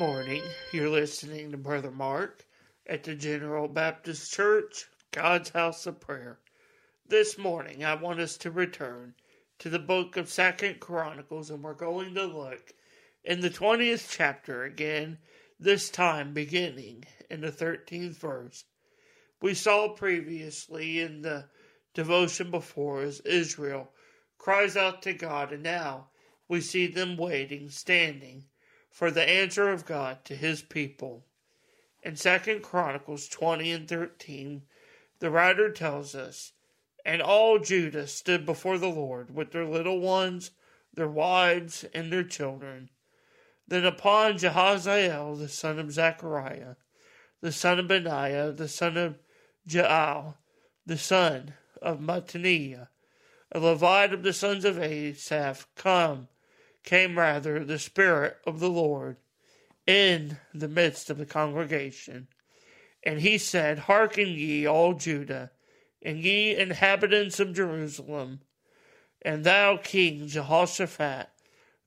Morning. You're listening to Brother Mark at the General Baptist Church, God's House of Prayer. This morning, I want us to return to the book of Second Chronicles, and we're going to look in the 20th chapter again, this time beginning in the 13th verse. We saw previously in the devotion before as Israel cries out to God, and now we see them waiting, standing for the answer of God to his people. In Second Chronicles 20 and 13, the writer tells us, And all Judah stood before the Lord with their little ones, their wives, and their children. Then upon Jehaziel the son of Zechariah, the son of Benaiah, the son of Jaal, the son of Mattaniah, a Levite of the sons of Asaph, come came rather the Spirit of the Lord in the midst of the congregation. And he said, Hearken ye, all Judah, and ye inhabitants of Jerusalem, and thou, King Jehoshaphat,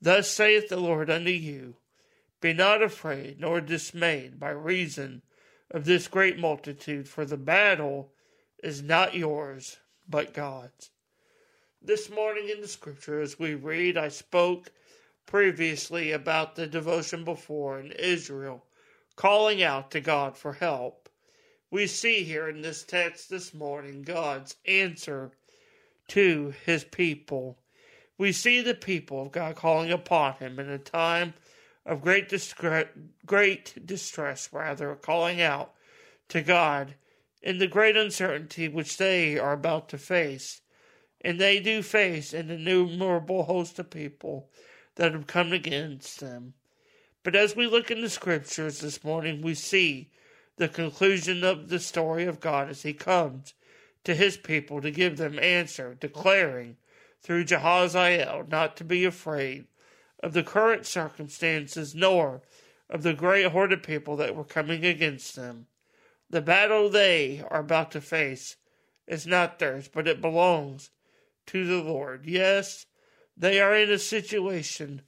thus saith the Lord unto you Be not afraid nor dismayed by reason of this great multitude, for the battle is not yours, but God's. This morning in the scripture, as we read, I spoke previously about the devotion before in Israel, calling out to God for help. We see here in this text this morning God's answer to his people. We see the people of God calling upon him in a time of great distress, great distress rather, calling out to God in the great uncertainty which they are about to face. And they do face an innumerable host of people that have come against them. But as we look in the scriptures this morning, we see the conclusion of the story of God as He comes to His people to give them answer, declaring through Jehaziel not to be afraid of the current circumstances nor of the great horde of people that were coming against them. The battle they are about to face is not theirs, but it belongs to the Lord. Yes, they are in a situation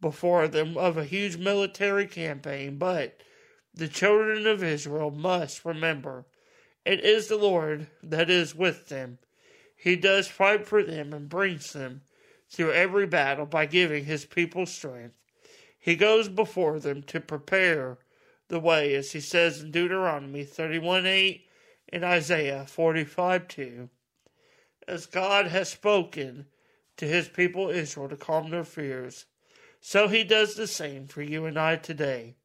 before them of a huge military campaign, but the children of Israel must remember it is the Lord that is with them. He does fight for them and brings them through every battle by giving his people strength. He goes before them to prepare the way, as he says in Deuteronomy 31 8 and Isaiah 45 2. As God has spoken, to his people Israel to calm their fears. So he does the same for you and I today.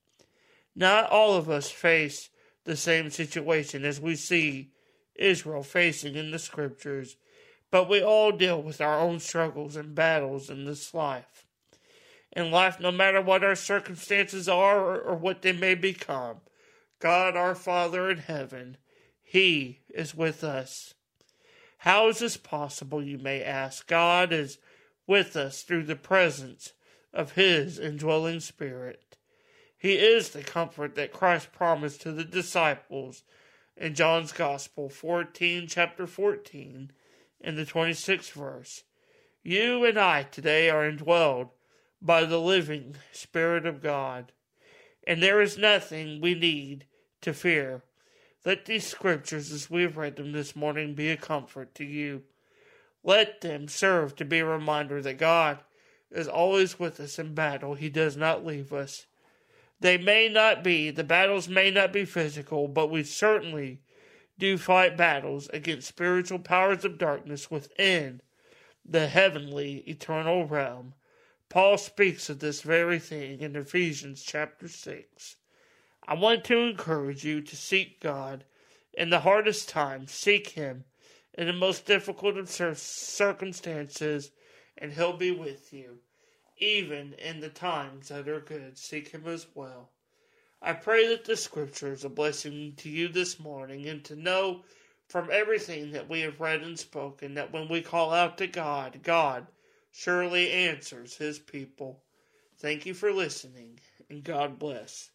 Not all of us face the same situation as we see Israel facing in the scriptures, but we all deal with our own struggles and battles in this life. In life, no matter what our circumstances are or, what they may become, God our Father in heaven, He is with us. How is this possible, you may ask? God is with us through the presence of His indwelling Spirit. He is the comfort that Christ promised to the disciples in John's Gospel 14, chapter 14, in the 26th verse. You and I today are indwelled by the living Spirit of God, and there is nothing we need to fear let these scriptures, as we have read them this morning, be a comfort to you. Let them serve to be a reminder that God is always with us in battle. He does not leave us. They may not be, the battles may not be physical, but we certainly do fight battles against spiritual powers of darkness within the heavenly eternal realm. Paul speaks of this very thing in Ephesians chapter 6. I want to encourage you to seek God in the hardest times. Seek Him in the most difficult of circumstances, and He'll be with you. Even in the times that are good, seek Him as well. I pray that the Scripture is a blessing to you this morning, and to know from everything that we have read and spoken that when we call out to God, God surely answers His people. Thank you for listening, and God bless.